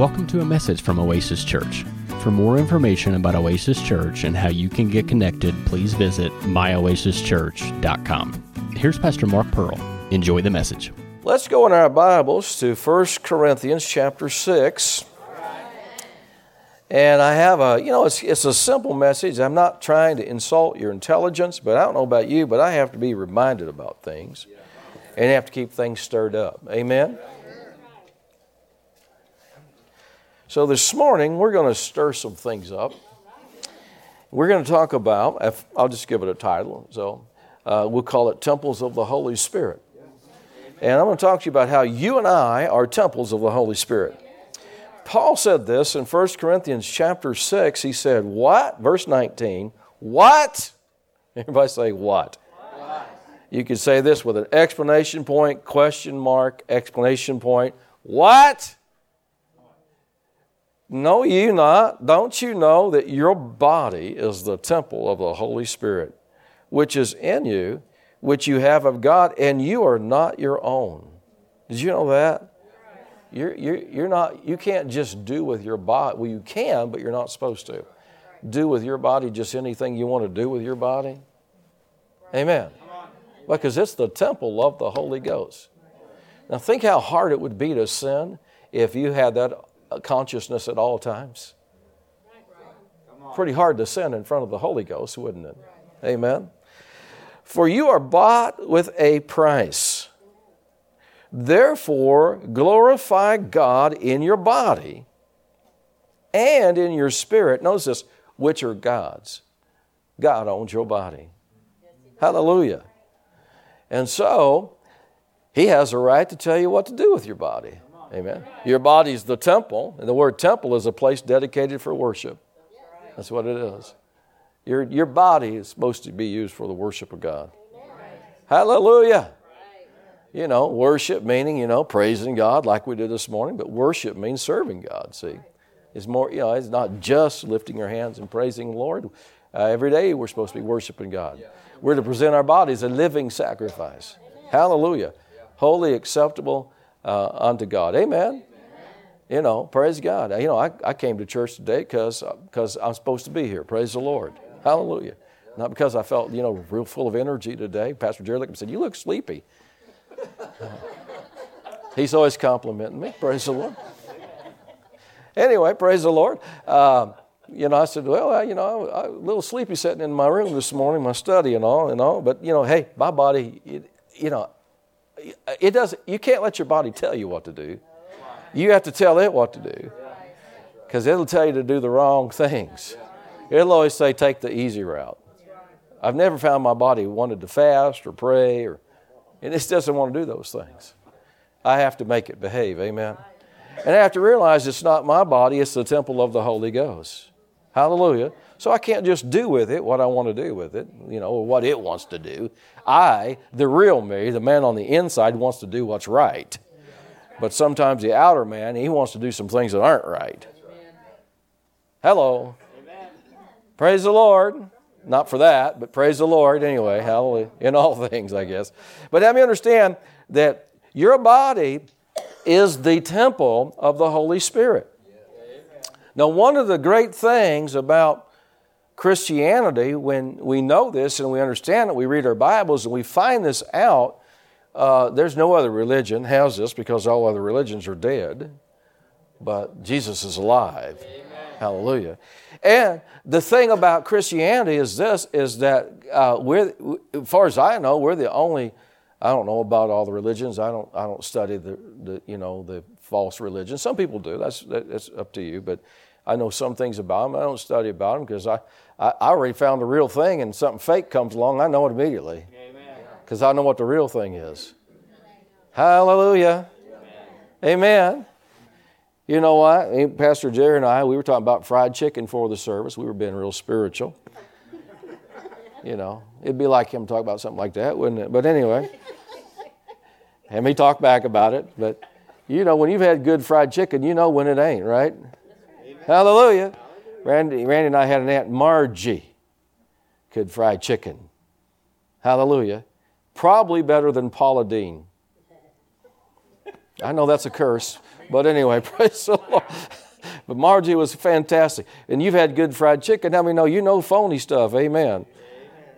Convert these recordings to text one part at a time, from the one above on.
Welcome to a message from Oasis Church. For more information about Oasis Church and how you can get connected, please visit myoasischurch.com. Here's Pastor Mark Pearl. Enjoy the message. Let's go in our Bibles to 1 Corinthians chapter 6. And I have a, you know, it's, it's a simple message. I'm not trying to insult your intelligence, but I don't know about you, but I have to be reminded about things and have to keep things stirred up. Amen? So this morning, we're going to stir some things up. We're going to talk about, I'll just give it a title. So uh, we'll call it Temples of the Holy Spirit. And I'm going to talk to you about how you and I are temples of the Holy Spirit. Paul said this in 1 Corinthians chapter 6. He said, What? Verse 19. What? Everybody say, What? You could say this with an explanation point, question mark, explanation point. What? Know you not, don't you know that your body is the temple of the Holy Spirit, which is in you, which you have of God, and you are not your own? Did you know that? You're, you're, you're not, you can't just do with your body. Well, you can, but you're not supposed to. Do with your body just anything you want to do with your body. Amen. Because it's the temple of the Holy Ghost. Now, think how hard it would be to sin if you had that consciousness at all times. Pretty hard to sin in front of the Holy Ghost, wouldn't it? Amen. For you are bought with a price. Therefore, glorify God in your body and in your spirit. Notice this, which are God's. God owns your body. Hallelujah. And so, He has a right to tell you what to do with your body. Amen. Your body is the temple, and the word temple is a place dedicated for worship. That's what it is. Your, your body is supposed to be used for the worship of God. Hallelujah. You know, worship meaning, you know, praising God like we did this morning, but worship means serving God, see. It's more, you know, it's not just lifting your hands and praising the Lord. Uh, every day we're supposed to be worshiping God. We're to present our bodies a living sacrifice. Hallelujah. Holy, acceptable uh, unto God. Amen. You know, praise God. You know, I, I came to church today because I'm supposed to be here. Praise the Lord. Hallelujah. Not because I felt, you know, real full of energy today. Pastor Jerry looked and said, You look sleepy. He's always complimenting me. Praise the Lord. Anyway, praise the Lord. Uh, you know, I said, well, I, you know, I, I, a little sleepy sitting in my room this morning, my study and all, and all. But you know, hey, my body, it, you know, it does. You can't let your body tell you what to do. You have to tell it what to do, because it'll tell you to do the wrong things. It'll always say, take the easy route. I've never found my body wanted to fast or pray or and it doesn't want to do those things. I have to make it behave. Amen. And I have to realize it's not my body, it's the temple of the Holy Ghost. Hallelujah. So I can't just do with it what I want to do with it, you know, or what it wants to do. I, the real me, the man on the inside, wants to do what's right. But sometimes the outer man, he wants to do some things that aren't right. Hello. Praise the Lord. Not for that, but praise the Lord anyway. Hallelujah. In all things, I guess. But let me understand that your body is the temple of the Holy Spirit. Now, one of the great things about Christianity, when we know this and we understand it, we read our Bibles and we find this out, uh, there's no other religion has this because all other religions are dead, but Jesus is alive. Amen. Hallelujah. And the thing about Christianity is this: is that uh, we're, as far as I know, we're the only. I don't know about all the religions. I don't. I don't study the, the you know the false religions. Some people do. That's that's up to you. But I know some things about them. I don't study about them because I, I, I already found the real thing, and something fake comes along, I know it immediately. Because I know what the real thing is. Hallelujah. Amen. Amen. You know what? Eh, Pastor Jerry and I, we were talking about fried chicken for the service. We were being real spiritual. You know, it'd be like him talk about something like that, wouldn't it? But anyway, and me talk back about it. But you know, when you've had good fried chicken, you know when it ain't, right? Hallelujah. Randy, Randy and I had an Aunt Margie could fry chicken. Hallelujah. Probably better than Paula Deen. I know that's a curse, but anyway, praise the Lord. But Margie was fantastic. And you've had good fried chicken. How many know you know phony stuff? Amen.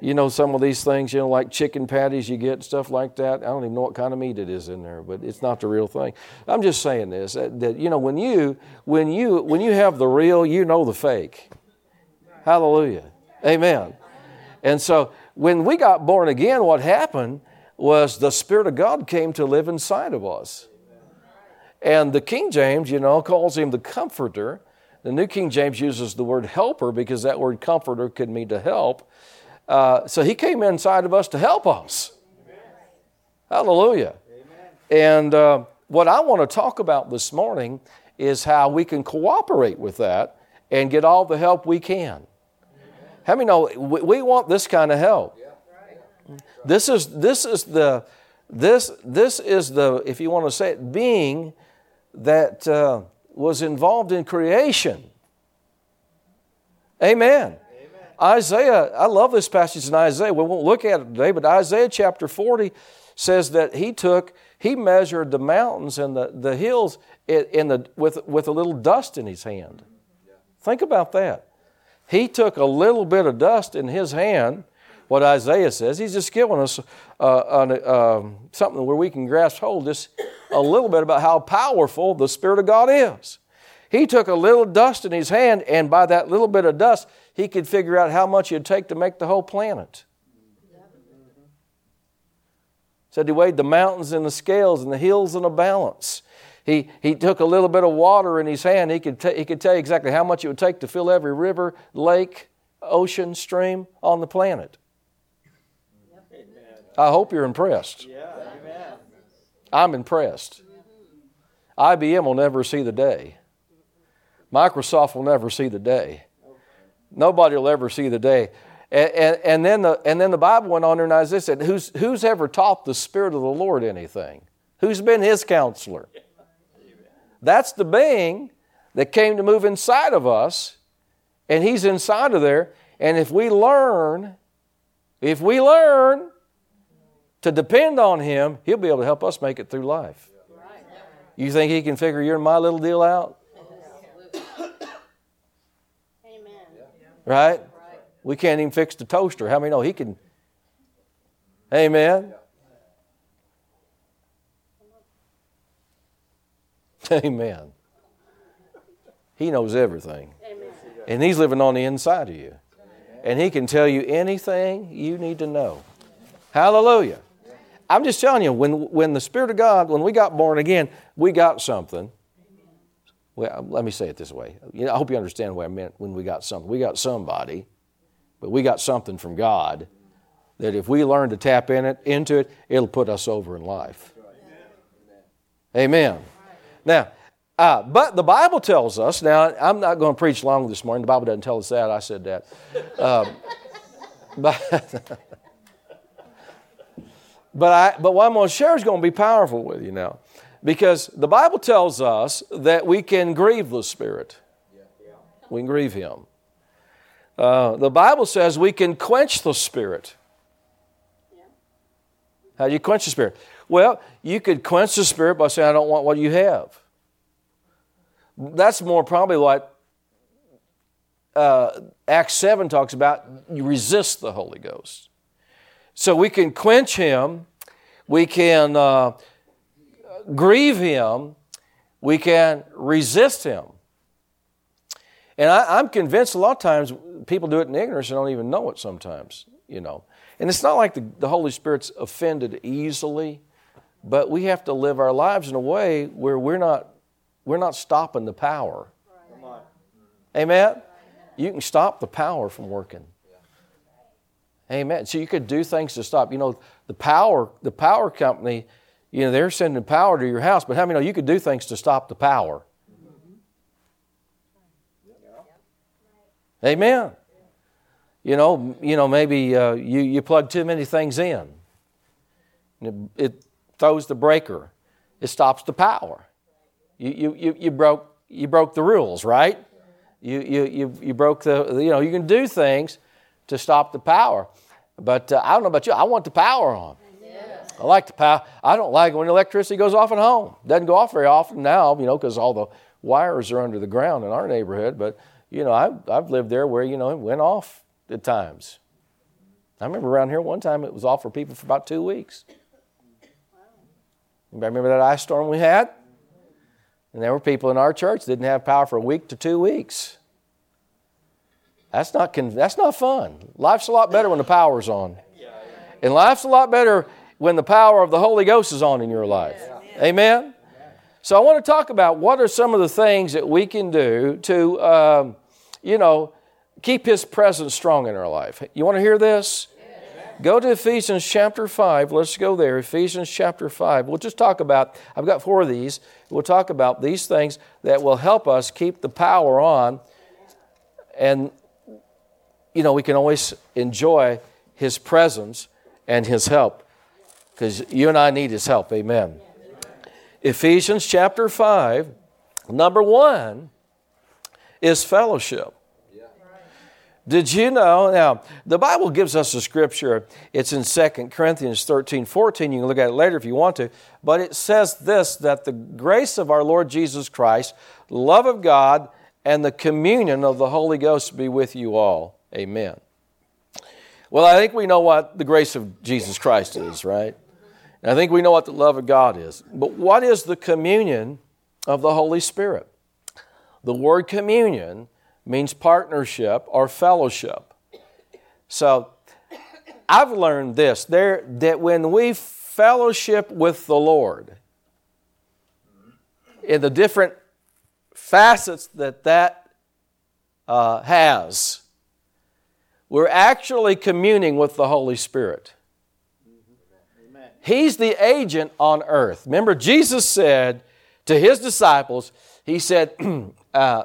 You know some of these things, you know, like chicken patties you get, stuff like that. I don't even know what kind of meat it is in there, but it's not the real thing. I'm just saying this that, that you know when you when you when you have the real, you know the fake. Hallelujah. Amen. And so when we got born again, what happened was the Spirit of God came to live inside of us. And the King James, you know, calls him the comforter. The New King James uses the word helper because that word comforter could mean to help. Uh, so he came inside of us to help us. Amen. Hallelujah. Amen. And uh, what I want to talk about this morning is how we can cooperate with that and get all the help we can. Amen. How many know we, we want this kind of help? Yeah. This is this is the this this is the if you want to say it being that uh, was involved in creation. Amen. Isaiah, I love this passage in Isaiah. We won't look at it today, but Isaiah chapter 40 says that he took, he measured the mountains and the, the hills in the, with, with a little dust in his hand. Think about that. He took a little bit of dust in his hand, what Isaiah says. He's just giving us uh, uh, something where we can grasp hold just a little bit about how powerful the Spirit of God is. He took a little dust in his hand, and by that little bit of dust, he could figure out how much it'd take to make the whole planet. Said he weighed the mountains in the scales and the hills in a balance. He, he took a little bit of water in his hand. He could, t- he could tell you exactly how much it would take to fill every river, lake, ocean, stream on the planet. I hope you're impressed. Yeah. I'm impressed. IBM will never see the day. Microsoft will never see the day. Nobody will ever see the day. And, and, and, then, the, and then the Bible went on there and Isaiah said, who's, who's ever taught the Spirit of the Lord anything? Who's been his counselor? That's the being that came to move inside of us, and he's inside of there. And if we learn, if we learn to depend on Him, He'll be able to help us make it through life. You think He can figure your and my little deal out? Right? We can't even fix the toaster. How many know He can? Amen. Amen. He knows everything. And He's living on the inside of you. And He can tell you anything you need to know. Hallelujah. I'm just telling you, when, when the Spirit of God, when we got born again, we got something. Well, let me say it this way. You know, I hope you understand what I meant when we got something. We got somebody, but we got something from God that if we learn to tap in it, into it, it'll put us over in life. Amen. Now, uh, but the Bible tells us, now I'm not going to preach long this morning. The Bible doesn't tell us that. I said that. Um, but But, I, but what I'm going to share is going to be powerful with you now. Because the Bible tells us that we can grieve the Spirit. We can grieve Him. Uh, the Bible says we can quench the Spirit. How do you quench the Spirit? Well, you could quench the Spirit by saying, I don't want what you have. That's more probably what uh, Acts 7 talks about. You resist the Holy Ghost. So we can quench him, we can uh, grieve him, we can resist him. And I, am convinced a lot of times people do it in ignorance and don't even know it sometimes, you know. And it's not like the, the Holy Spirit's offended easily, but we have to live our lives in a way where we're not, we're not stopping the power. Amen? You can stop the power from working. Amen. So you could do things to stop. You know, the power, the power company, you know, they're sending power to your house, but how many know you could do things to stop the power? Amen. You know, you know, maybe uh, you, you plug too many things in. It, it, throws the breaker. It stops the power. You, you, you, you, broke, you broke the rules, right? You, you, you, you broke the, you know, you can do things to stop the power. But uh, I don't know about you, I want the power on. I like the power. I don't like when electricity goes off at home. Doesn't go off very often now, you know, because all the wires are under the ground in our neighborhood. But you know, I've, I've lived there where you know it went off at times. I remember around here one time it was off for people for about two weeks. Anybody remember that ice storm we had? And there were people in our church didn't have power for a week to two weeks. That's not, that's not fun. Life's a lot better when the power's on. And life's a lot better when the power of the Holy Ghost is on in your life. Amen? So I want to talk about what are some of the things that we can do to, um, you know, keep His presence strong in our life. You want to hear this? Go to Ephesians chapter 5. Let's go there. Ephesians chapter 5. We'll just talk about, I've got four of these. We'll talk about these things that will help us keep the power on. And, you know, we can always enjoy His presence and His help because you and I need His help. Amen. Ephesians chapter 5, number one is fellowship. Did you know? Now, the Bible gives us a scripture. It's in 2 Corinthians 13 14. You can look at it later if you want to. But it says this that the grace of our Lord Jesus Christ, love of God, and the communion of the Holy Ghost be with you all. Amen. Well, I think we know what the grace of Jesus Christ is, right? And I think we know what the love of God is. But what is the communion of the Holy Spirit? The word communion means partnership or fellowship. So I've learned this there that when we fellowship with the Lord in the different facets that that uh, has, we're actually communing with the Holy Spirit. He's the agent on earth. Remember, Jesus said to his disciples, He said, uh,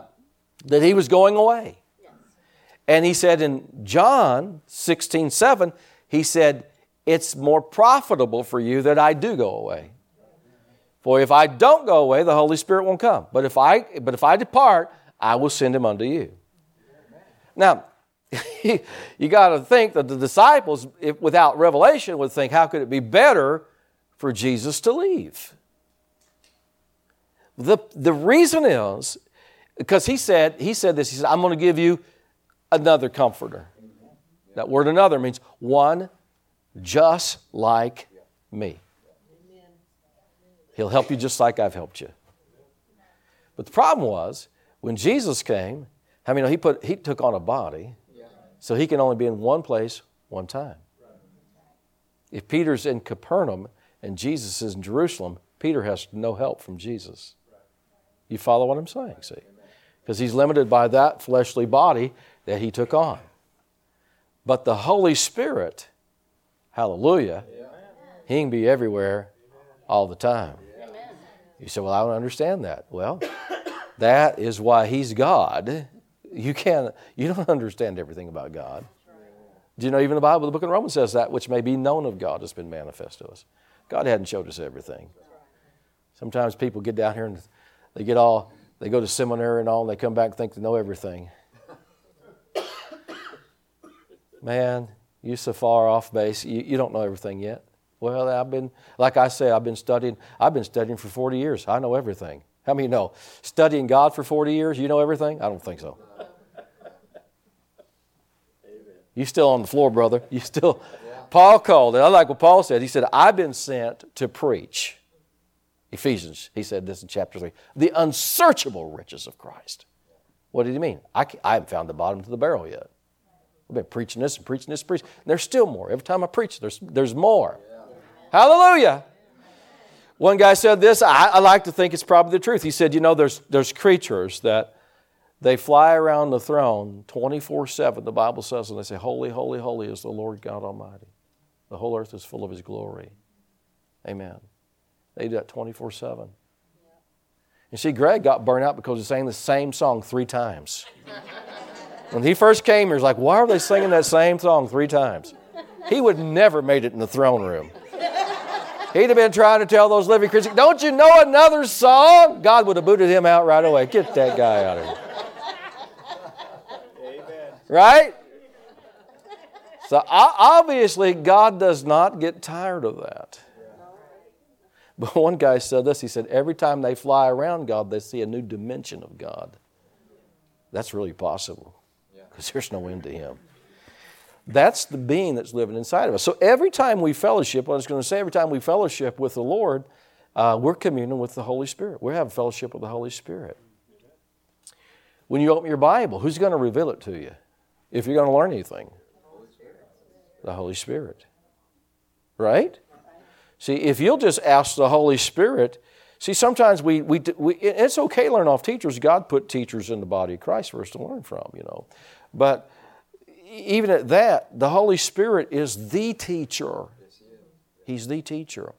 that he was going away. And he said in John 16, 7, he said, It's more profitable for you that I do go away. For if I don't go away, the Holy Spirit won't come. But if I, but if I depart, I will send him unto you. Now, you got to think that the disciples, if, without revelation, would think, how could it be better for Jesus to leave? The, the reason is because he said, he said this, he said, I'm going to give you another comforter. That word another means one just like me. He'll help you just like I've helped you. But the problem was, when Jesus came, I mean, he, put, he took on a body, so he can only be in one place one time. If Peter's in Capernaum and Jesus is in Jerusalem, Peter has no help from Jesus. You follow what I'm saying? See? because he's limited by that fleshly body that he took on. But the Holy Spirit, hallelujah, he can be everywhere all the time. You say, Well, I don't understand that. Well, that is why he's God. You can't you don't understand everything about God. Do you know even the Bible, the book of Romans says that which may be known of God has been manifest to us. God hadn't showed us everything. Sometimes people get down here and they get all they go to seminary and all, and they come back and think they know everything. Man, you're so far off base, you, you don't know everything yet. Well, I've been, like I say, I've been studying, I've been studying for 40 years. I know everything. How many know? Studying God for 40 years, you know everything? I don't think so. You still on the floor, brother. You still. Paul called it. I like what Paul said. He said, I've been sent to preach. Ephesians, he said this in chapter 3 the unsearchable riches of Christ. What did he mean? I, I haven't found the bottom to the barrel yet. I've been preaching this and preaching this and preaching. And there's still more. Every time I preach, there's, there's more. Yeah. Hallelujah. One guy said this, I, I, like to think it's probably the truth. He said, You know, there's, there's creatures that they fly around the throne 24 7, the Bible says, and they say, Holy, holy, holy is the Lord God Almighty. The whole earth is full of His glory. Amen. They do that 24 7. You see, Greg got burnt out because he sang the same song three times. when he first came here, he was like, why are they singing that same song three times? He would never made it in the throne room. He'd have been trying to tell those living Christians, don't you know another song? God would have booted him out right away. Get that guy out of here. Right? So obviously, God does not get tired of that. But one guy said this he said, Every time they fly around God, they see a new dimension of God. That's really possible because there's no end to Him. That's the being that's living inside of us. So every time we fellowship, I was going to say, every time we fellowship with the Lord, uh, we're communing with the Holy Spirit. We're having fellowship with the Holy Spirit. When you open your Bible, who's going to reveal it to you? If you're going to learn anything, the Holy Spirit. Right? See, if you'll just ask the Holy Spirit, see, sometimes we, we, we, it's okay to learn off teachers. God put teachers in the body of Christ for us to learn from, you know. But even at that, the Holy Spirit is the teacher. He's the teacher.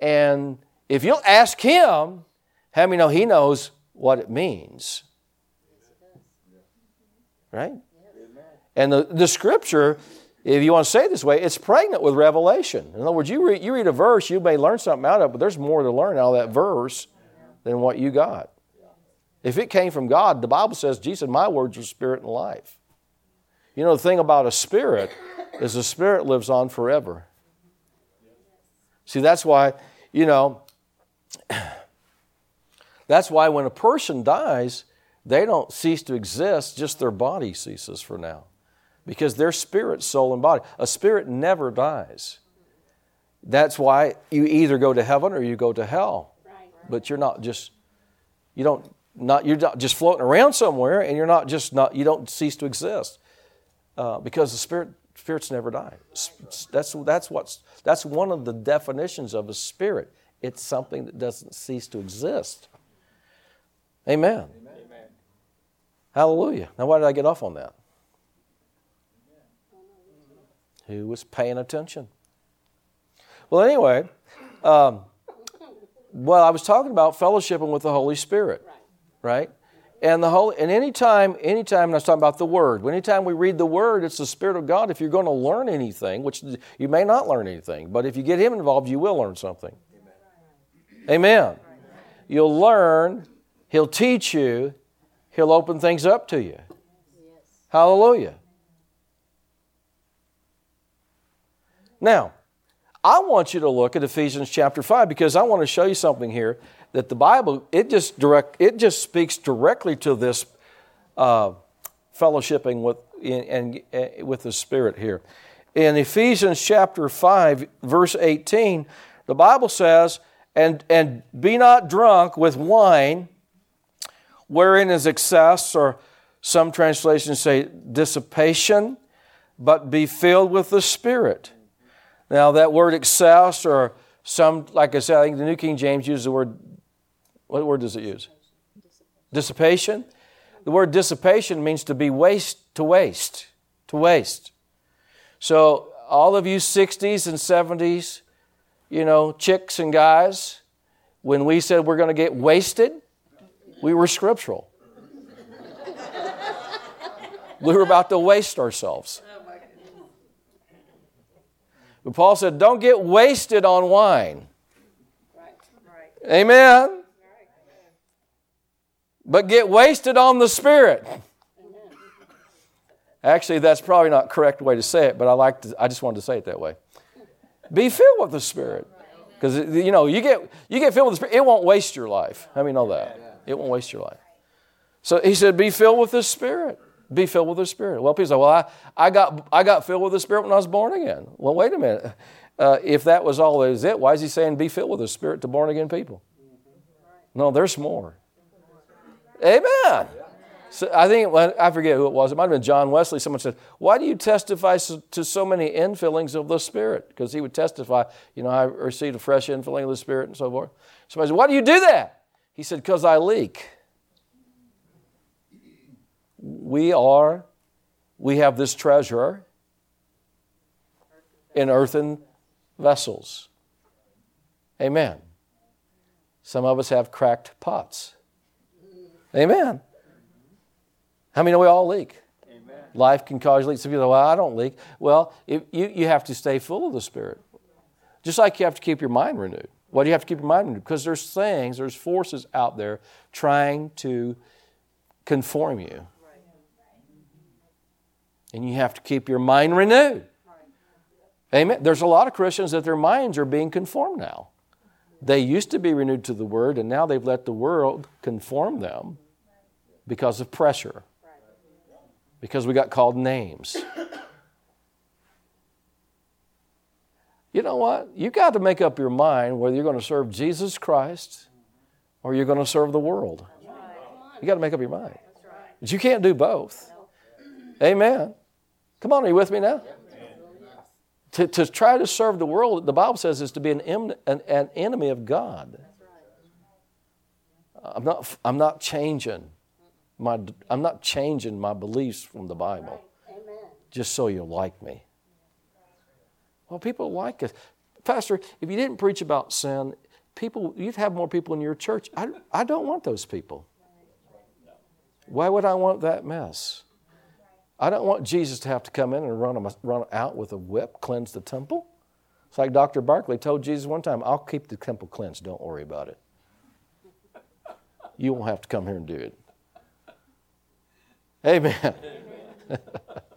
And if you'll ask Him, how many know He knows what it means? Right? And the, the scripture, if you want to say it this way, it's pregnant with revelation. In other words, you read, you read a verse, you may learn something out of it, but there's more to learn out of that verse than what you got. If it came from God, the Bible says, Jesus, my words are spirit and life. You know, the thing about a spirit is the spirit lives on forever. See, that's why, you know, that's why when a person dies, they don't cease to exist, just their body ceases for now. Because their spirit, soul, and body. A spirit never dies. That's why you either go to heaven or you go to hell. But you're not just, you don't, not, you're not just floating around somewhere and you're not just not, you don't cease to exist uh, because the spirit spirits never die. That's that's what's that's one of the definitions of a spirit. It's something that doesn't cease to exist. Amen. Hallelujah. Now, why did I get off on that? Who was paying attention? Well, anyway, um, well, I was talking about fellowshipping with the Holy Spirit, right? And the whole and anytime, anytime, and I was talking about the Word. Anytime we read the Word, it's the Spirit of God. If you're going to learn anything, which you may not learn anything, but if you get Him involved, you will learn something. Amen. Amen. You'll learn. He'll teach you. He'll open things up to you. Yes. Hallelujah. Now, I want you to look at Ephesians chapter 5 because I want to show you something here that the Bible it just direct it just speaks directly to this uh, fellowshipping with and, and with the Spirit here. In Ephesians chapter five, verse eighteen, the Bible says, "and and be not drunk with wine, wherein is excess, or some translations say dissipation, but be filled with the Spirit." Now that word excess or some, like I said, I think the New King James uses the word what word does it use? Dissipation. The word dissipation means to be waste, to waste, to waste. So, all of you 60s and 70s, you know, chicks and guys, when we said we're going to get wasted, we were scriptural. we were about to waste ourselves. But Paul said, don't get wasted on wine. Amen but get wasted on the Spirit. Actually, that's probably not correct way to say it, but I like to, I just wanted to say it that way. Be filled with the Spirit. Because you know, you get you get filled with the Spirit, it won't waste your life. How many know that? It won't waste your life. So he said, be filled with the Spirit. Be filled with the Spirit. Well, people say, well, I, I, got, I got filled with the Spirit when I was born again. Well, wait a minute. Uh, if that was all that is it, why is he saying be filled with the Spirit to born again people? No, there's more. Amen. So I think, I forget who it was, it might have been John Wesley. Someone said, Why do you testify to so many infillings of the Spirit? Because he would testify, you know, I received a fresh infilling of the Spirit and so forth. Somebody said, Why do you do that? He said, Because I leak. We are, we have this treasure in earthen vessels. Amen. Some of us have cracked pots. Amen. How many know we all leak? Amen. Life can cause leaks. Some people say, well, I don't leak. Well, you, you have to stay full of the Spirit. Just like you have to keep your mind renewed. Why do you have to keep your mind? Because there's things, there's forces out there trying to conform you. And you have to keep your mind renewed. Amen. There's a lot of Christians that their minds are being conformed now. They used to be renewed to the Word, and now they've let the world conform them because of pressure, because we got called names. You know what? You got to make up your mind whether you're going to serve Jesus Christ or you're going to serve the world. You got to make up your mind. But you can't do both. Amen. Come on, are you with me now? To, to try to serve the world, the Bible says, is to be an, an, an enemy of God. I'm not, I'm not changing my, I'm not changing my beliefs from the Bible just so you'll like me. Well, people like us. Pastor, if you didn't preach about sin, people, you'd have more people in your church. I, I don't want those people. Why would I want that mess? I don't want Jesus to have to come in and run, run out with a whip, cleanse the temple. It's like Dr. Barclay told Jesus one time, I'll keep the temple cleansed. Don't worry about it. You won't have to come here and do it. Amen.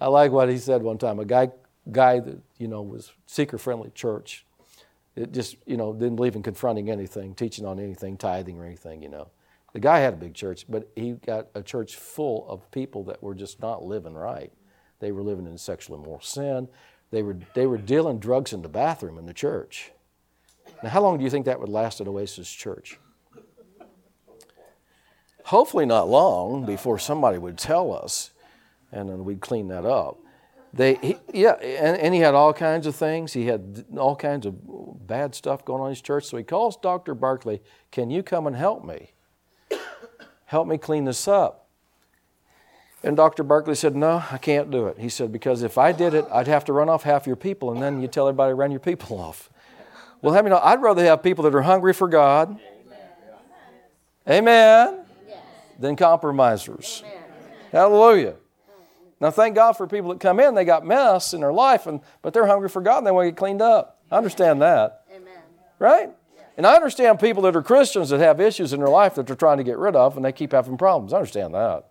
I like what he said one time. A guy, guy that you know was seeker-friendly church. It just you know didn't believe in confronting anything, teaching on anything, tithing or anything. You know, the guy had a big church, but he got a church full of people that were just not living right. They were living in sexual immoral sin. They were, they were dealing drugs in the bathroom in the church. Now, how long do you think that would last at Oasis Church? Hopefully, not long before somebody would tell us, and then we'd clean that up. They, he, yeah, and, and he had all kinds of things. He had all kinds of bad stuff going on in his church. So he calls Dr. Barclay, Can you come and help me? Help me clean this up. And Dr. Barclay said, No, I can't do it. He said, Because if I did it, I'd have to run off half your people, and then you tell everybody to run your people off. Well, let me know, I'd rather have people that are hungry for God. Amen. Amen. Than compromisers. Amen. Hallelujah. Now, thank God for people that come in, they got mess in their life, and, but they're hungry for God and they want to get cleaned up. I understand that. Amen. Right? And I understand people that are Christians that have issues in their life that they're trying to get rid of and they keep having problems. I understand that.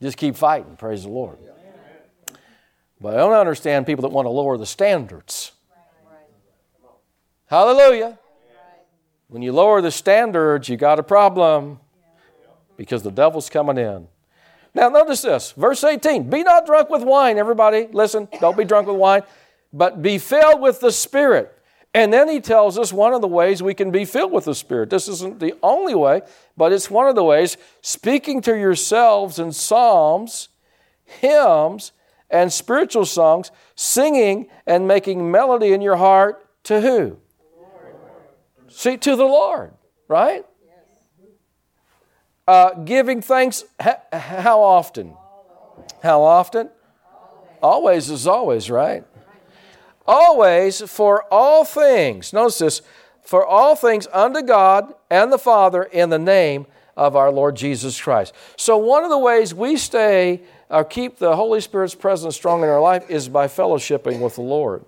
Just keep fighting, praise the Lord. But I don't understand people that want to lower the standards. Hallelujah. When you lower the standards, you got a problem because the devil's coming in. Now, notice this, verse 18 Be not drunk with wine, everybody. Listen, don't be drunk with wine, but be filled with the Spirit and then he tells us one of the ways we can be filled with the Spirit. This isn't the only way, but it's one of the ways speaking to yourselves in psalms, hymns, and spiritual songs, singing and making melody in your heart to who? See, to the Lord, right? Uh, giving thanks, how often? How often? Always is always, right? always for all things, notice this, for all things unto God and the Father in the name of our Lord Jesus Christ. So, one of the ways we stay or keep the Holy Spirit's presence strong in our life is by fellowshipping with the Lord.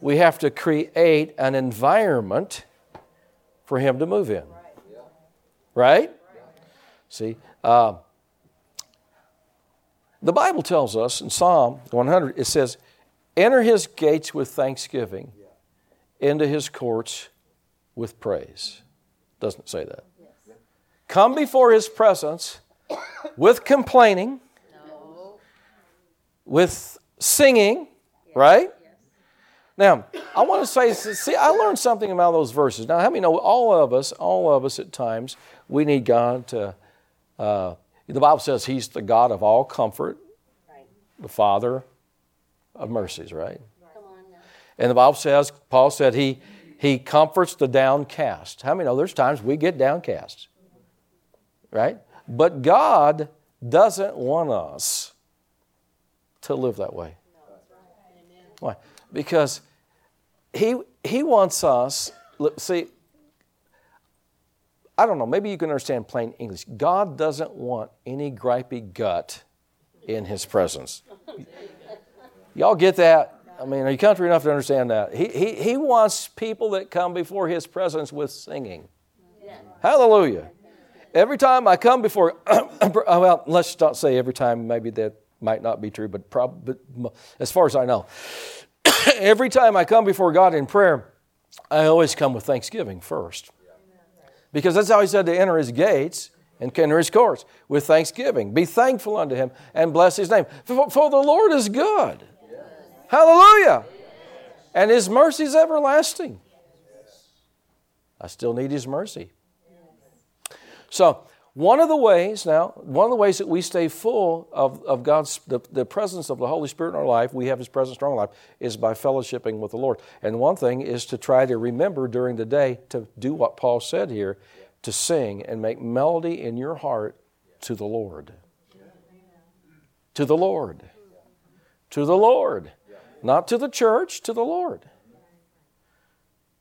We have to create an environment for Him to move in. Right? See, uh, the Bible tells us in Psalm 100, it says, Enter his gates with thanksgiving, into his courts with praise. Doesn't say that. Come before his presence with complaining, with singing, right? Now, I want to say, see, I learned something about those verses. Now, how many know all of us, all of us at times, we need God to, uh, the Bible says He's the God of all comfort, the Father of mercies, right? And the Bible says, Paul said, he, he comforts the downcast. How many know there's times we get downcast? Right? But God doesn't want us to live that way. Why? Because he, he wants us, see, I don't know, maybe you can understand plain English. God doesn't want any gripey gut in His presence. Y'all get that? I mean, are you country enough to understand that? He, he, he wants people that come before His presence with singing. Hallelujah. Every time I come before, oh, well, let's not say every time, maybe that Might not be true, but, prob- but as far as I know, every time I come before God in prayer, I always come with thanksgiving first. Because that's how he said to enter his gates and enter his courts with thanksgiving. Be thankful unto him and bless his name. For, for the Lord is good. Yes. Hallelujah. Yes. And his mercy is everlasting. I still need his mercy. So, one of the ways now, one of the ways that we stay full of, of God's, the, the presence of the Holy Spirit in our life, we have His presence in our life, is by fellowshipping with the Lord. And one thing is to try to remember during the day to do what Paul said here to sing and make melody in your heart to the Lord. To the Lord. To the Lord. Not to the church, to the Lord.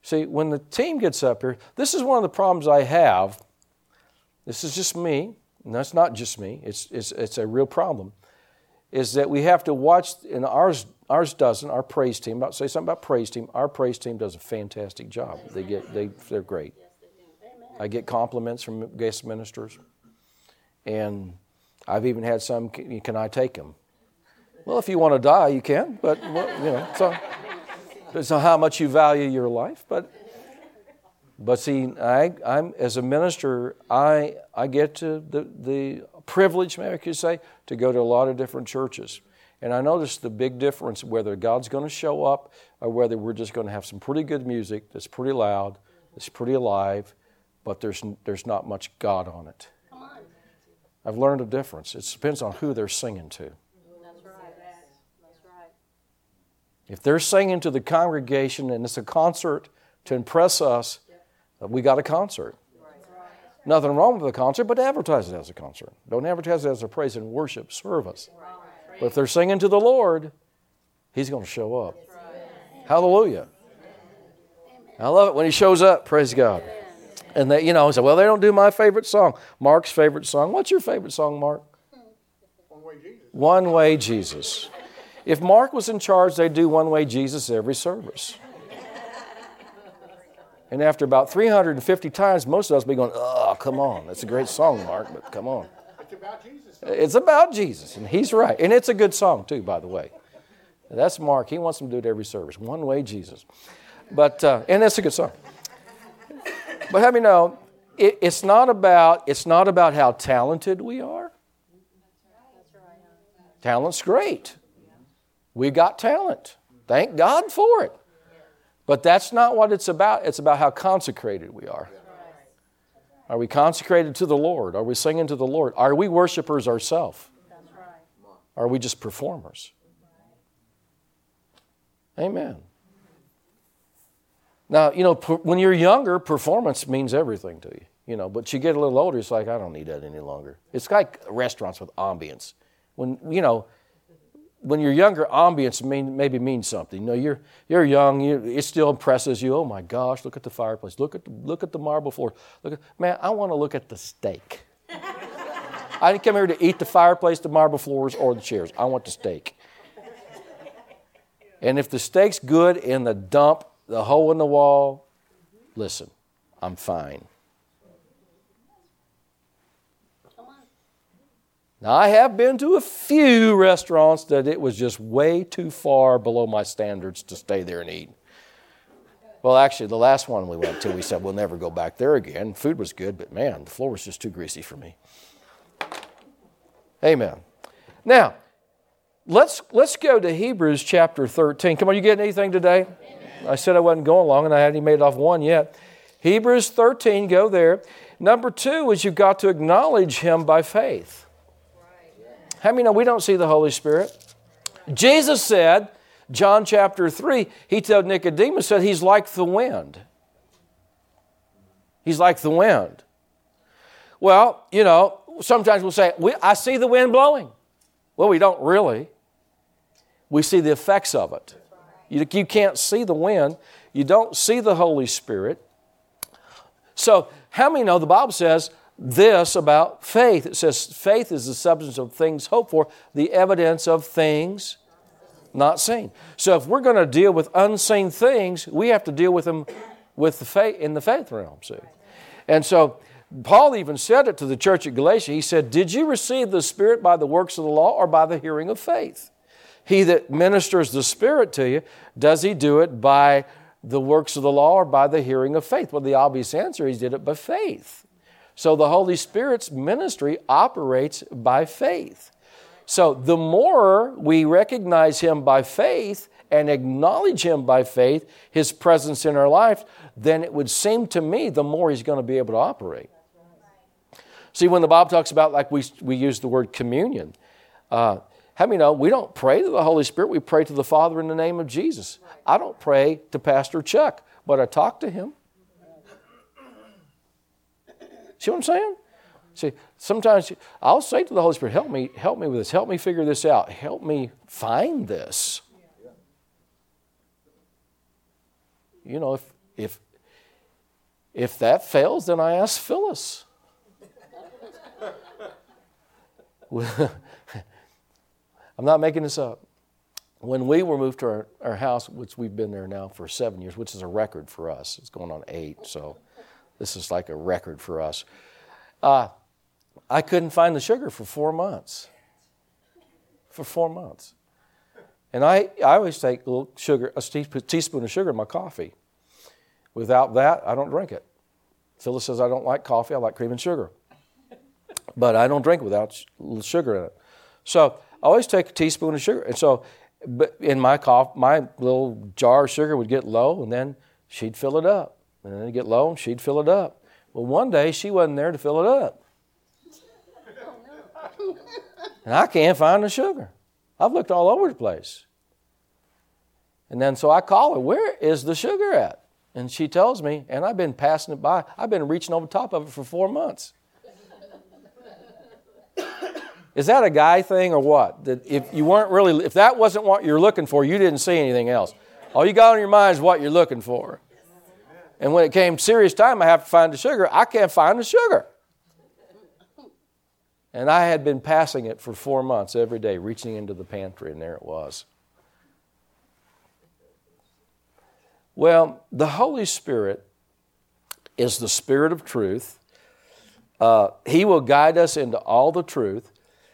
See, when the team gets up here, this is one of the problems I have this is just me, and that's not just me, it's, it's, it's a real problem, is that we have to watch, and ours, ours doesn't, our praise team, about say something about praise team, our praise team does a fantastic job. They get, they, they're great. I get compliments from guest ministers, and I've even had some, can I take them? Well, if you want to die, you can, but, well, you know, so, so how much you value your life, but but see, I, I'm, as a minister, I, I get to the, the privilege, maybe I could say, to go to a lot of different churches. And I notice the big difference whether God's going to show up or whether we're just going to have some pretty good music that's pretty loud, that's pretty alive, but there's, there's not much God on it. I've learned a difference. It depends on who they're singing to. That's right. That's right. If they're singing to the congregation and it's a concert to impress us, Uh, we got a concert. Nothing wrong with a concert, but advertise it as a concert. Don't advertise it as a praise and worship service. But if they're singing to the Lord, He's going to show up. Hallelujah. I love it when He shows up. Praise God. And they, you know, say, well, they don't do my favorite song. Mark's favorite song. What's your favorite song, Mark? One Way Jesus. One Way Jesus. If Mark was in charge, they'd do One Way Jesus every service. And after about 350 times, most of us will be going, oh, come on. That's a great song, Mark, but come on. It's about Jesus. It's about Jesus, and he's right. And it's a good song, too, by the way. That's Mark. He wants them to do it every service. One way, Jesus. But, uh, and that's a good song. But have you know, it, it's, not about, it's not about how talented we are. Talent's great. We got talent. Thank God for it. But that's not what it's about. It's about how consecrated we are. Are we consecrated to the Lord? Are we singing to the Lord? Are we worshipers ourselves? Are we just performers? Amen. Now, you know, when you're younger, performance means everything to you, you know, but you get a little older, it's like, I don't need that any longer. It's like restaurants with ambience. When, you know, when you're younger, ambience mean, maybe means something. You know, you're, you're young, you, it still impresses you. Oh my gosh, look at the fireplace. Look at the, look at the marble floor. Look at, man, I want to look at the steak. I didn't come here to eat the fireplace, the marble floors, or the chairs. I want the steak. And if the steak's good in the dump, the hole in the wall, listen, I'm fine. Now, I have been to a few restaurants that it was just way too far below my standards to stay there and eat. Well, actually, the last one we went to, we said we'll never go back there again. Food was good, but man, the floor was just too greasy for me. Amen. Now, let's let's go to Hebrews chapter 13. Come on, you getting anything today? I said I wasn't going long, and I hadn't made off one yet. Hebrews 13, go there. Number two is you've got to acknowledge him by faith. How many know we don't see the Holy Spirit? Jesus said, John chapter 3, he told Nicodemus, said he's like the wind. He's like the wind. Well, you know, sometimes we'll say, I see the wind blowing. Well, we don't really. We see the effects of it. You, you can't see the wind, you don't see the Holy Spirit. So, how many know the Bible says this about faith. It says, faith is the substance of things hoped for, the evidence of things not seen. So if we're going to deal with unseen things, we have to deal with them with the faith in the faith realm, see. And so Paul even said it to the church at Galatia. He said, Did you receive the Spirit by the works of the law or by the hearing of faith? He that ministers the Spirit to you, does he do it by the works of the law or by the hearing of faith? Well, the obvious answer, he did it by faith. So the Holy Spirit's ministry operates by faith. So the more we recognize Him by faith and acknowledge Him by faith, His presence in our life, then it would seem to me the more He's going to be able to operate. See, when the Bible talks about, like we, we use the word communion, uh, how many know we don't pray to the Holy Spirit, we pray to the Father in the name of Jesus. I don't pray to Pastor Chuck, but I talk to him. See what I'm saying? See, sometimes I'll say to the Holy Spirit, help me, help me with this, help me figure this out, help me find this. You know, if if if that fails, then I ask Phyllis. I'm not making this up. When we were moved to our, our house, which we've been there now for seven years, which is a record for us, it's going on eight, so this is like a record for us. Uh, I couldn't find the sugar for four months. For four months. And I, I always take a little sugar, a teaspoon of sugar in my coffee. Without that, I don't drink it. Phyllis says I don't like coffee, I like cream and sugar. But I don't drink without sugar in it. So I always take a teaspoon of sugar. And so but in my cough, my little jar of sugar would get low, and then she'd fill it up. And then it'd get low, and she'd fill it up. Well, one day she wasn't there to fill it up. And I can't find the sugar. I've looked all over the place. And then so I call her, Where is the sugar at? And she tells me, and I've been passing it by. I've been reaching over top of it for four months. Is that a guy thing or what? That if you weren't really, if that wasn't what you're looking for, you didn't see anything else. All you got on your mind is what you're looking for. And when it came serious time, I have to find the sugar. I can't find the sugar. And I had been passing it for four months every day, reaching into the pantry, and there it was. Well, the Holy Spirit is the Spirit of truth. Uh, he will guide us into all the truth.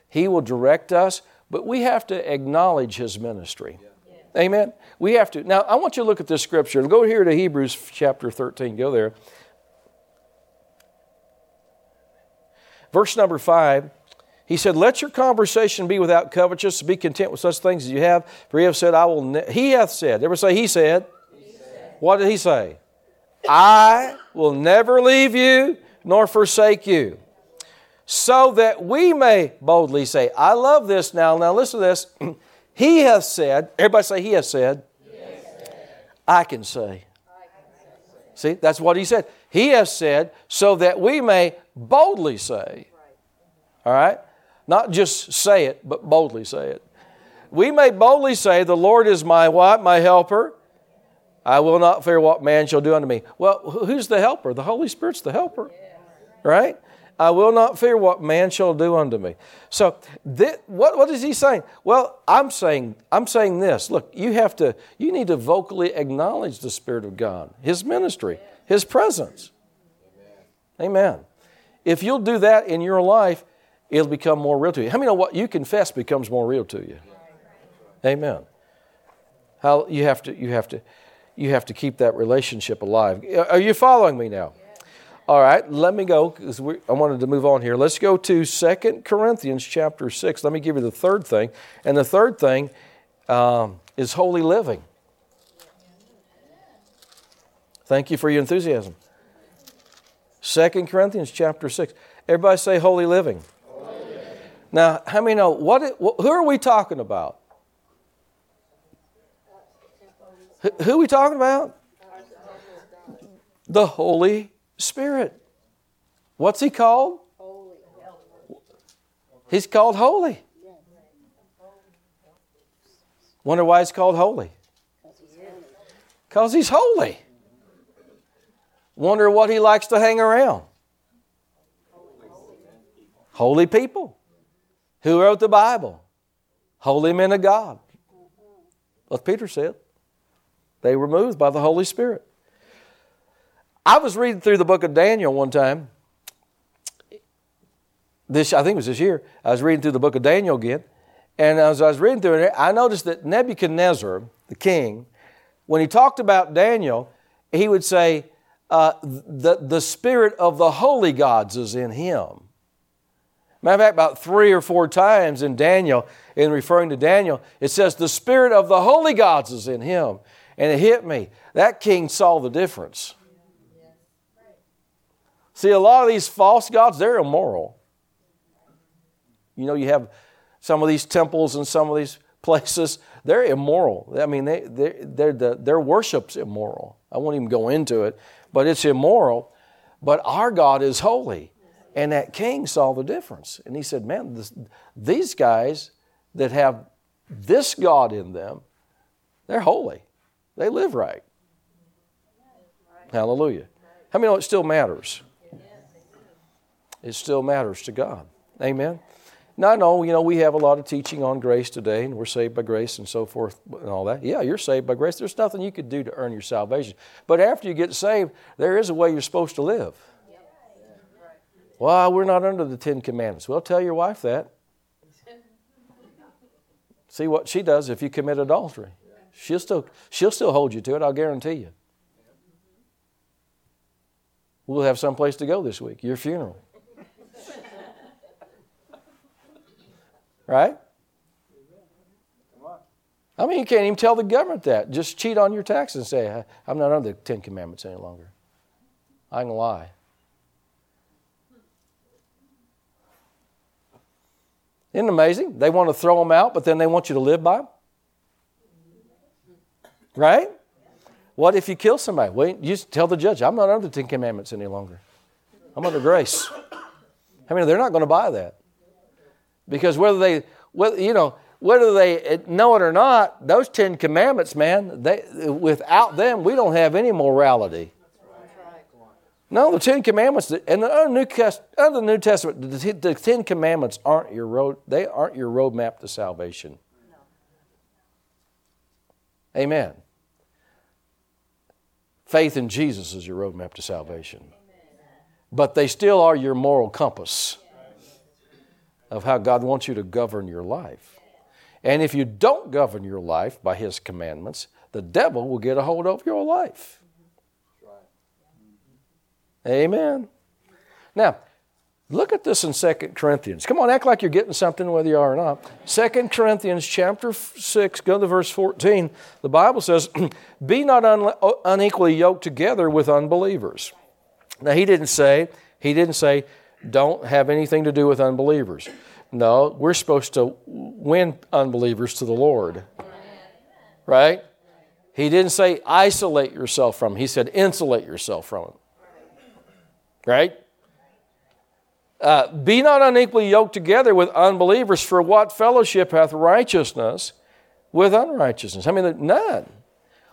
He will direct us, but we have to acknowledge His ministry. Yeah. Amen. We have to. Now, I want you to look at this scripture. Go here to Hebrews chapter 13. Go there. Verse number 5. He said, Let your conversation be without covetousness, be content with such things as you have. For he hath said, I will ne-. he hath said. Ever say he said? he said? What did he say? I will never leave you nor forsake you so that we may boldly say, I love this now. Now listen to this. he has said, everybody say, He has said. I can say. See, that's what he said. He has said, so that we may boldly say. All right? Not just say it, but boldly say it. We may boldly say, The Lord is my what? My helper. I will not fear what man shall do unto me. Well, who's the helper? The Holy Spirit's the helper. Right? I will not fear what man shall do unto me. So, this, what, what is he saying? Well, I'm saying, I'm saying this. Look, you have to, you need to vocally acknowledge the Spirit of God, His ministry, His presence. Amen. Amen. If you'll do that in your life, it'll become more real to you. How many know what you confess becomes more real to you? Amen. How you have to, you have to, you have to keep that relationship alive. Are you following me now? All right, let me go because I wanted to move on here. Let's go to Second Corinthians chapter 6. Let me give you the third thing. And the third thing um, is holy living. Thank you for your enthusiasm. Second Corinthians chapter 6. Everybody say holy living. holy. Now, how many know what, who are we talking about? Who are we talking about? The Holy Spirit. What's he called? He's called holy. Wonder why he's called holy? Because he's holy. Wonder what he likes to hang around? Holy people. Who wrote the Bible? Holy men of God. What Peter said. They were moved by the Holy Spirit. I was reading through the book of Daniel one time, this I think it was this year. I was reading through the book of Daniel again, and as I was reading through it, I noticed that Nebuchadnezzar, the king, when he talked about Daniel, he would say, uh, the, the spirit of the holy gods is in him. Matter of fact, about three or four times in Daniel, in referring to Daniel, it says, The Spirit of the holy gods is in him. And it hit me. That king saw the difference. See, a lot of these false gods, they're immoral. You know, you have some of these temples and some of these places, they're immoral. I mean, they, they, they're the, their worship's immoral. I won't even go into it, but it's immoral. But our God is holy. And that king saw the difference. And he said, Man, this, these guys that have this God in them, they're holy. They live right. Hallelujah. How many know it still matters? It still matters to God. Amen. Now, I know, you know, we have a lot of teaching on grace today, and we're saved by grace and so forth and all that. Yeah, you're saved by grace. There's nothing you could do to earn your salvation. But after you get saved, there is a way you're supposed to live. Well, we're not under the Ten Commandments. Well, tell your wife that. See what she does if you commit adultery. She'll still, she'll still hold you to it, I'll guarantee you. We'll have some place to go this week, your funeral. Right? I mean, you can't even tell the government that. Just cheat on your taxes and say, I'm not under the Ten Commandments any longer. I can lie. Isn't it amazing? They want to throw them out, but then they want you to live by them. Right? What if you kill somebody? Well, you tell the judge, I'm not under the Ten Commandments any longer. I'm under grace. I mean, they're not going to buy that. Because whether they, whether, you know, whether they know it or not, those Ten Commandments, man, they, without them, we don't have any morality. No, the Ten Commandments, and the New, under the New Testament, the, the Ten Commandments aren't your road. They aren't your roadmap to salvation. Amen. Faith in Jesus is your roadmap to salvation. But they still are your moral compass of how God wants you to govern your life. And if you don't govern your life by His commandments, the devil will get a hold of your life. Amen. Now, look at this in 2 Corinthians. Come on, act like you're getting something whether you are or not. 2 Corinthians chapter 6, go to verse 14. The Bible says, Be not un- unequally yoked together with unbelievers. Now, he didn't say, he didn't say, don't have anything to do with unbelievers. No, we're supposed to win unbelievers to the Lord. Right? He didn't say isolate yourself from. He said insulate yourself from them. Right? Uh, be not unequally yoked together with unbelievers, for what fellowship hath righteousness with unrighteousness? I mean, none.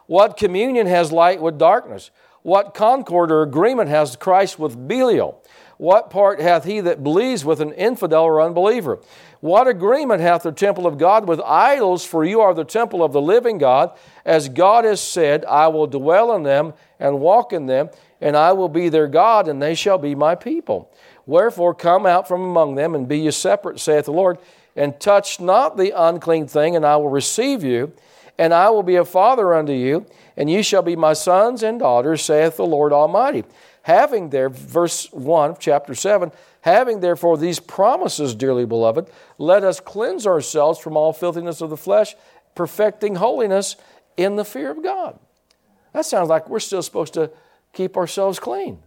What communion has light with darkness? What concord or agreement has Christ with Belial? What part hath he that believes with an infidel or unbeliever? What agreement hath the temple of God with idols? For you are the temple of the living God. As God has said, I will dwell in them and walk in them, and I will be their God, and they shall be my people. Wherefore, come out from among them, and be ye separate, saith the Lord, and touch not the unclean thing, and I will receive you, and I will be a father unto you, and ye shall be my sons and daughters, saith the Lord Almighty. Having there, verse 1, of chapter 7, having therefore these promises, dearly beloved, let us cleanse ourselves from all filthiness of the flesh, perfecting holiness in the fear of God. That sounds like we're still supposed to keep ourselves clean.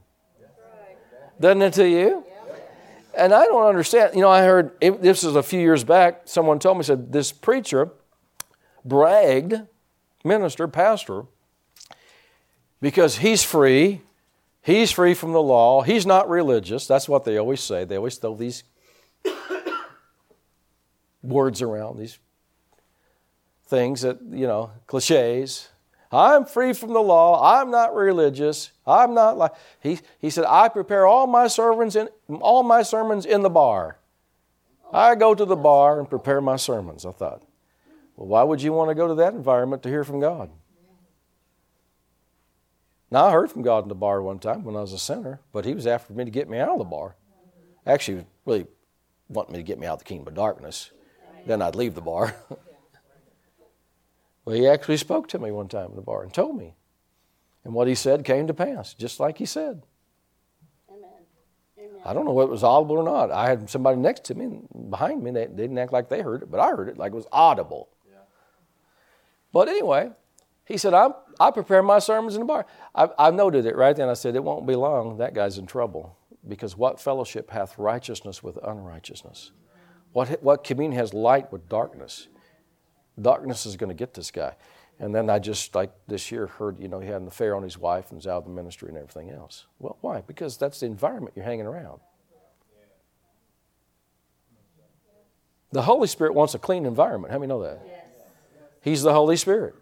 Doesn't it to you? And I don't understand. You know, I heard this is a few years back. Someone told me said this preacher bragged, minister, pastor, because he's free, he's free from the law, he's not religious. That's what they always say. They always throw these words around, these things that you know, cliches. I'm free from the law. I'm not religious. I'm not like he, he said, I prepare all my sermons in all my sermons in the bar. I go to the bar and prepare my sermons. I thought, well, why would you want to go to that environment to hear from God? Now I heard from God in the bar one time when I was a sinner, but he was after me to get me out of the bar. Actually, really wanting me to get me out of the kingdom of darkness. Then I'd leave the bar. well, he actually spoke to me one time in the bar and told me. And what he said came to pass, just like he said. I don't know whether it was audible or not. I had somebody next to me, behind me, they, they didn't act like they heard it, but I heard it like it was audible. Yeah. But anyway, he said, I'm, I prepare my sermons in the bar. I, I noted it right then. I said, It won't be long. That guy's in trouble. Because what fellowship hath righteousness with unrighteousness? What, what communion has light with darkness? Darkness is going to get this guy. And then I just, like this year, heard, you know, he had an affair on his wife and was out of the ministry and everything else. Well, why? Because that's the environment you're hanging around. The Holy Spirit wants a clean environment. How many know that? He's the Holy Spirit.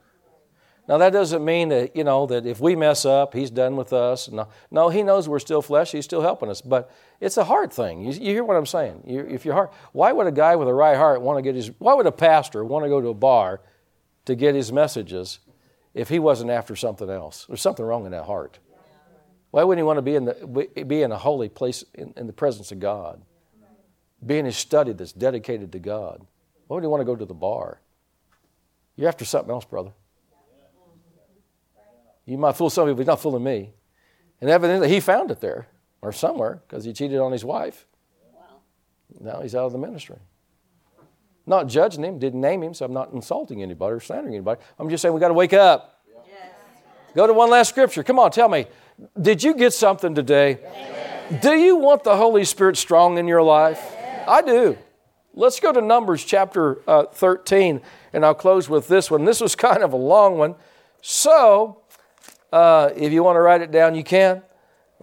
Now that doesn't mean that you know that if we mess up, He's done with us. No, no, He knows we're still flesh. He's still helping us. But it's a hard thing. You, you hear what I'm saying? You, if your heart, why would a guy with a right heart want to get his? Why would a pastor want to go to a bar to get his messages if he wasn't after something else? There's something wrong in that heart. Why wouldn't he want to be in the be in a holy place in, in the presence of God? Be in his study that's dedicated to God. Why would he want to go to the bar? You're after something else, brother. You might fool some people, but he's not fooling me. And evidently, he found it there or somewhere because he cheated on his wife. Wow. Now he's out of the ministry. Not judging him, didn't name him, so I'm not insulting anybody or slandering anybody. I'm just saying we got to wake up. Yes. Go to one last scripture. Come on, tell me. Did you get something today? Yes. Do you want the Holy Spirit strong in your life? Yes. I do. Let's go to Numbers chapter uh, 13, and I'll close with this one. This was kind of a long one. So, uh, if you want to write it down, you can.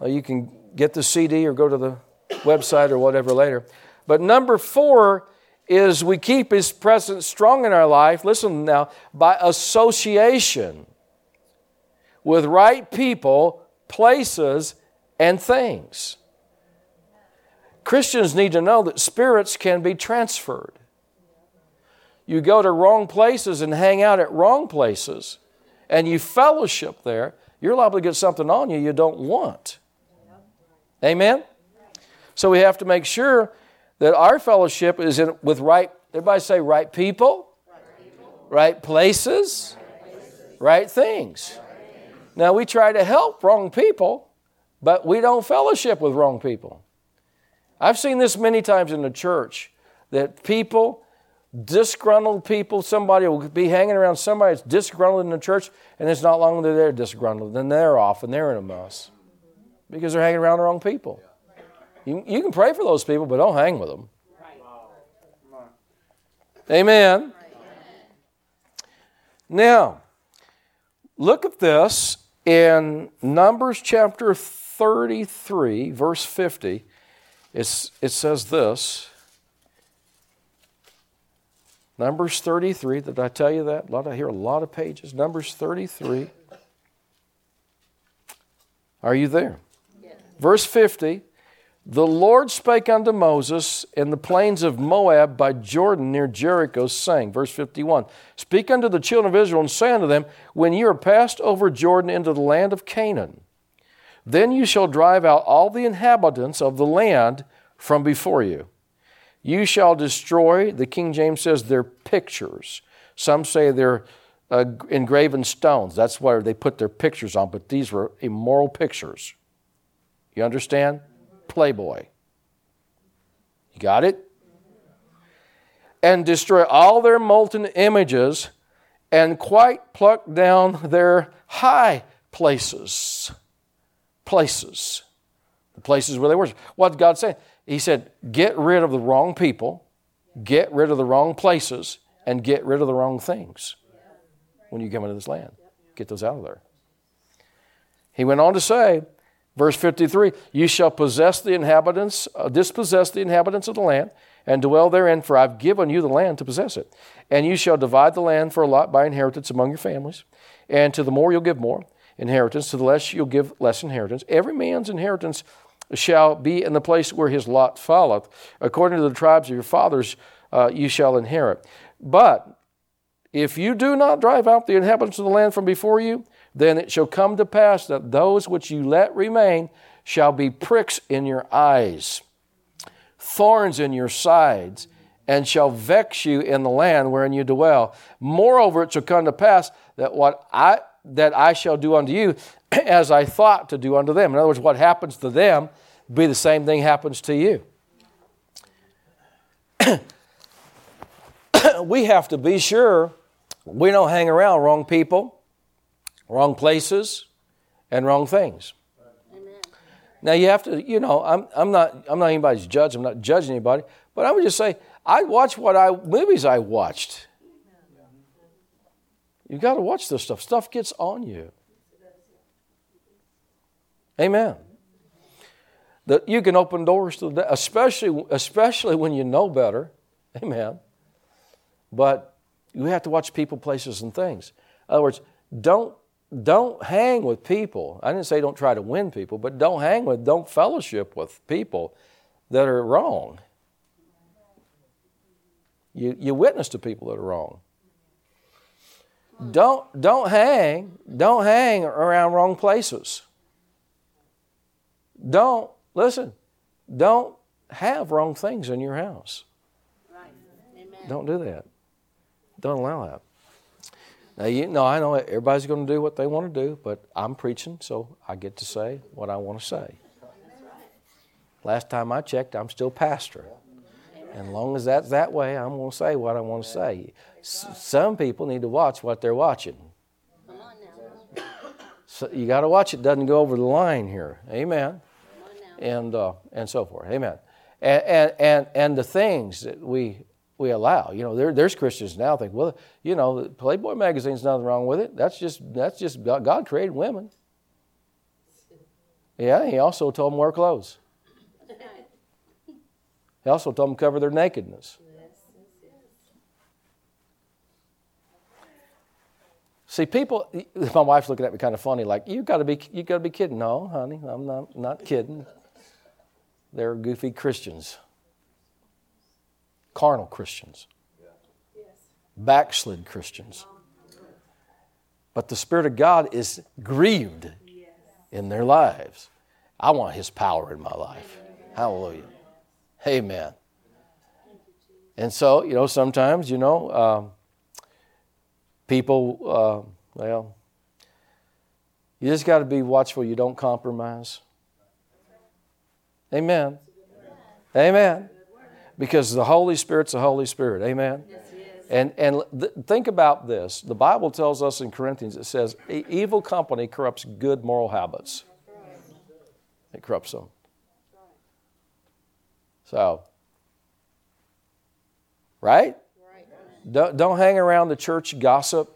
Uh, you can get the CD or go to the website or whatever later. But number four is we keep His presence strong in our life. Listen now, by association with right people, places, and things. Christians need to know that spirits can be transferred. You go to wrong places and hang out at wrong places, and you fellowship there, you're liable to get something on you you don't want. Amen? So we have to make sure that our fellowship is in, with right, everybody say right people, right, places. right things. Now we try to help wrong people, but we don't fellowship with wrong people. I've seen this many times in the church that people disgruntled people, somebody will be hanging around somebody that's disgruntled in the church, and it's not long they're there, disgruntled. Then they're off and they're in a mess because they're hanging around the wrong people. You, you can pray for those people, but don't hang with them. Amen. Now, look at this in Numbers chapter 33, verse 50. It's, it says this. Numbers 33, did I tell you that? A lot, I hear a lot of pages. Numbers 33. Are you there? Yes. Verse 50 The Lord spake unto Moses in the plains of Moab by Jordan near Jericho, saying, Verse 51 Speak unto the children of Israel and say unto them, When ye are passed over Jordan into the land of Canaan, then you shall drive out all the inhabitants of the land from before you. You shall destroy, the King James says, their pictures. Some say they're uh, engraven stones. That's where they put their pictures on, but these were immoral pictures. You understand? Playboy. You got it? And destroy all their molten images and quite pluck down their high places. Places. The places where they worship. What God saying? He said, get rid of the wrong people, get rid of the wrong places, and get rid of the wrong things when you come into this land. Get those out of there. He went on to say, verse 53 You shall possess the inhabitants, uh, dispossess the inhabitants of the land, and dwell therein, for I've given you the land to possess it. And you shall divide the land for a lot by inheritance among your families. And to the more you'll give more inheritance, to the less you'll give less inheritance. Every man's inheritance shall be in the place where his lot falleth. According to the tribes of your fathers, uh, you shall inherit. But if you do not drive out the inhabitants of the land from before you, then it shall come to pass that those which you let remain shall be pricks in your eyes. thorns in your sides, and shall vex you in the land wherein you dwell. Moreover, it shall come to pass that what I that I shall do unto you, as I thought to do unto them. In other words, what happens to them be the same thing happens to you. we have to be sure we don't hang around wrong people, wrong places, and wrong things. Amen. Now you have to, you know, I'm, I'm not I'm not anybody's judge. I'm not judging anybody, but I would just say I watch what I movies I watched. You got to watch this stuff. Stuff gets on you. Amen. That you can open doors to that, especially especially when you know better. Amen. But you have to watch people, places, and things. In other words, don't don't hang with people. I didn't say don't try to win people, but don't hang with, don't fellowship with people that are wrong. You, you witness to people that are wrong. Don't, don't hang, don't hang around wrong places. Don't, listen, don't have wrong things in your house. Right. Don't do that. Don't allow that. Now, you know, I know everybody's going to do what they want to do, but I'm preaching, so I get to say what I want to say. Last time I checked, I'm still pastor. And as long as that's that way, I'm going to say what I want to say. S- some people need to watch what they're watching. So you got to watch it doesn't go over the line here. Amen. And uh, and so forth. Amen. And, and and and the things that we we allow. You know, there, there's Christians now think, well, you know, Playboy magazine's nothing wrong with it. That's just that's just God, God created women. Yeah, he also told them wear clothes. He also told them cover their nakedness. See, people. My wife's looking at me kind of funny, like you got to be you got to be kidding. No, honey, I'm not not kidding. They're goofy Christians carnal Christians, backslid Christians. But the Spirit of God is grieved in their lives. I want His power in my life. Hallelujah. Amen. And so, you know, sometimes, you know, um, people, uh, well, you just got to be watchful you don't compromise. Amen. Amen because the Holy Spirit's the Holy Spirit. Amen? And and th- think about this. The Bible tells us in Corinthians, it says, evil company corrupts good moral habits. It corrupts them. So, right? Don't, don't hang around the church gossip.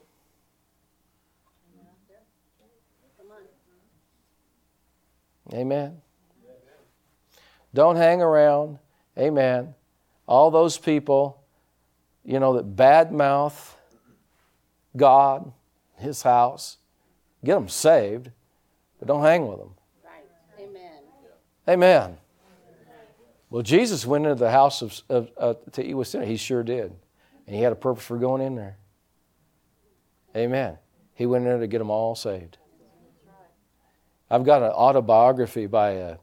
Amen. Don't hang around, amen, all those people, you know, that badmouth God, His house, get them saved, but don't hang with them. Right. Amen. Amen. Well, Jesus went into the house of, of uh, to eat with sinners. He sure did, and He had a purpose for going in there. Amen. He went in there to get them all saved. I've got an autobiography by a,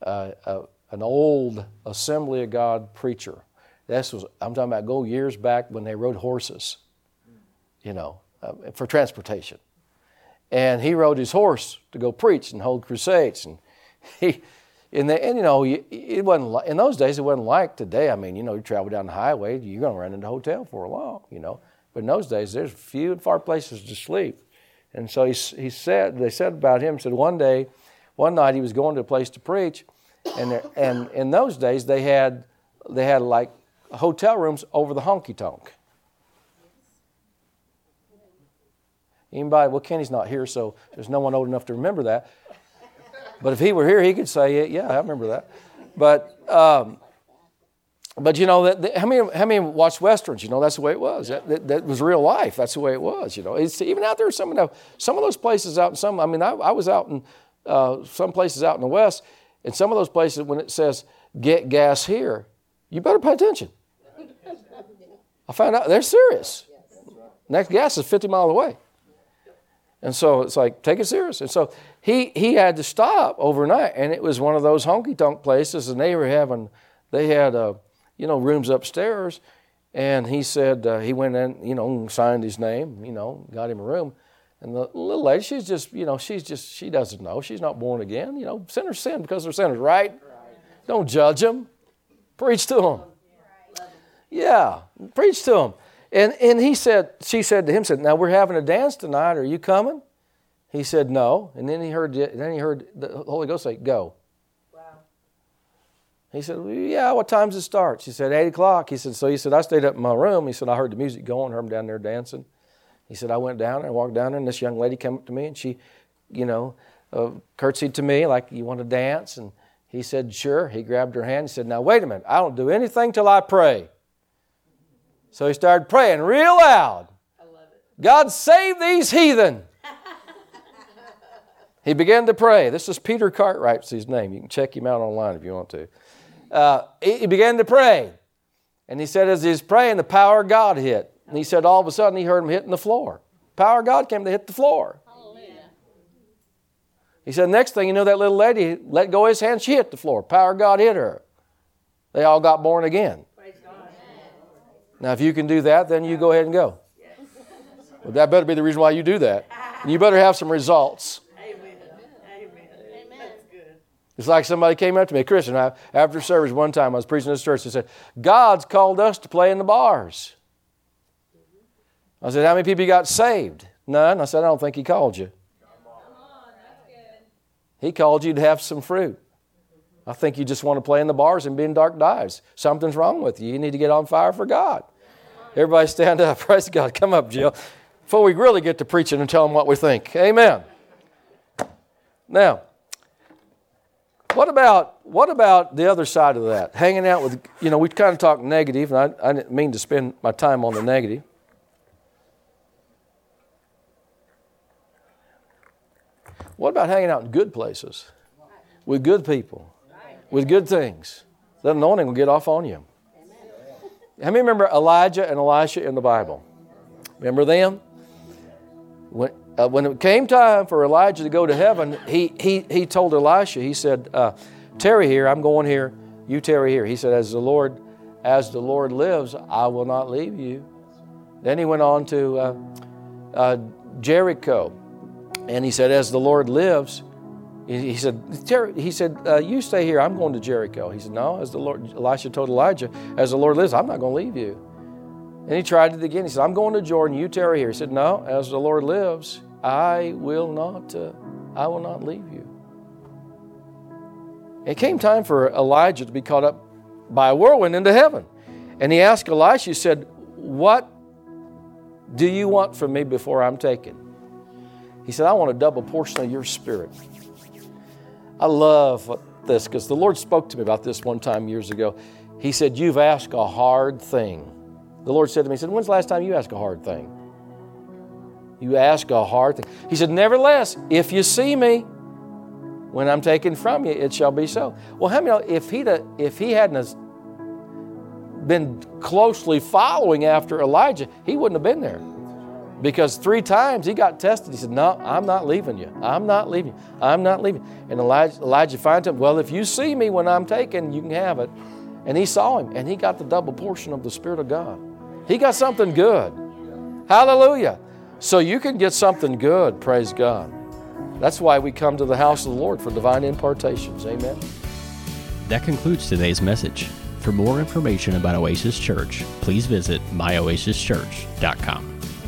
a, a an old Assembly of God preacher. This was, I'm talking about go years back when they rode horses, you know, uh, for transportation. And he rode his horse to go preach and hold crusades. And he, and, the, and you know, it wasn't in those days. It wasn't like today. I mean, you know, you travel down the highway, you're going to run into a hotel for a long, you know. But in those days, there's few and far places to sleep. And so he, he said, they said about him, said one day, one night he was going to a place to preach, and, and in those days, they had, they had like hotel rooms over the honky tonk. Anybody? Well, Kenny's not here, so there's no one old enough to remember that. But if he were here, he could say, it. "Yeah, I remember that." But um, but you know, that, how many how many watched westerns? You know, that's the way it was. That, that, that, was real life. That's the way it was. You know, it's even out there. Some of the, some of those places out in some. I mean, I, I was out in uh, some places out in the west, in some of those places, when it says get gas here, you better pay attention. I found out they're serious. Next gas is 50 miles away. And so it's like, take it serious. And so he, he had to stop overnight, and it was one of those honky tonk places, and they were having they had, uh, you know, rooms upstairs. And he said, uh, he went in, you know, signed his name, you know, got him a room. And the little lady, she's just, you know, she's just, she doesn't know. She's not born again. You know, sinners sin because they're sinners, right? right. Don't judge them. Preach to them. Yeah, preach to them. And, and he said, she said to him, said, now we're having a dance tonight. Are you coming? He said, no. And then he heard, then he heard the Holy Ghost say, go. He said, well, Yeah, what time does it start? She said, 8 o'clock. He said, So he said, I stayed up in my room. He said, I heard the music going, heard them down there dancing. He said, I went down there, walked down and this young lady came up to me and she, you know, uh, curtsied to me like, You want to dance? And he said, Sure. He grabbed her hand and said, Now, wait a minute. I don't do anything till I pray. So he started praying real loud. God save these heathen. he began to pray. This is Peter Cartwright's his name. You can check him out online if you want to uh, he began to pray. And he said, as he was praying, the power of God hit. And he said, all of a sudden, he heard him hitting the floor. Power of God came to hit the floor. He said, next thing you know, that little lady let go of his hand, she hit the floor. Power of God hit her. They all got born again. Now, if you can do that, then you go ahead and go. Well, that better be the reason why you do that. And you better have some results. It's like somebody came up to me, Christian, after service one time, I was preaching in this church, and said, God's called us to play in the bars. I said, How many people got saved? None. I said, I don't think He called you. He called you to have some fruit. I think you just want to play in the bars and be in dark dives. Something's wrong with you. You need to get on fire for God. Everybody stand up. Praise God. Come up, Jill. Before we really get to preaching and tell them what we think. Amen. Now, what about what about the other side of that? Hanging out with you know we kind of talk negative, and I, I didn't mean to spend my time on the negative. What about hanging out in good places with good people, with good things? That anointing will get off on you. How many remember Elijah and Elisha in the Bible? Remember them? When, uh, when it came time for Elijah to go to heaven, he, he, he told Elisha, he said, uh, here, I'm going here, you tarry here. He said, as the Lord, as the Lord lives, I will not leave you. Then he went on to uh, uh Jericho, and he said, as the Lord lives, he said, he said, uh, you stay here. I'm going to Jericho. He said, no. As the Lord, Elisha told Elijah, as the Lord lives, I'm not going to leave you. And he tried it again. He said, I'm going to Jordan. You tarry here. He said, No, as the Lord lives, I will not, uh, I will not leave you. It came time for Elijah to be caught up by a whirlwind into heaven. And he asked Elisha, he said, What do you want from me before I'm taken? He said, I want a double portion of your spirit. I love this because the Lord spoke to me about this one time years ago. He said, You've asked a hard thing. The Lord said to me, He said, When's the last time you asked a hard thing? You ask a hard thing. He said, Nevertheless, if you see me when I'm taken from you, it shall be so. Well, how many if he'd if he hadn't been closely following after Elijah, he wouldn't have been there. Because three times he got tested. He said, No, I'm not leaving you. I'm not leaving. I'm not leaving. And Elijah, Elijah finds him, Well, if you see me when I'm taken, you can have it. And he saw him, and he got the double portion of the Spirit of God. He got something good. Hallelujah. So you can get something good, praise God. That's why we come to the house of the Lord for divine impartations. Amen. That concludes today's message. For more information about Oasis Church, please visit myoasischurch.com.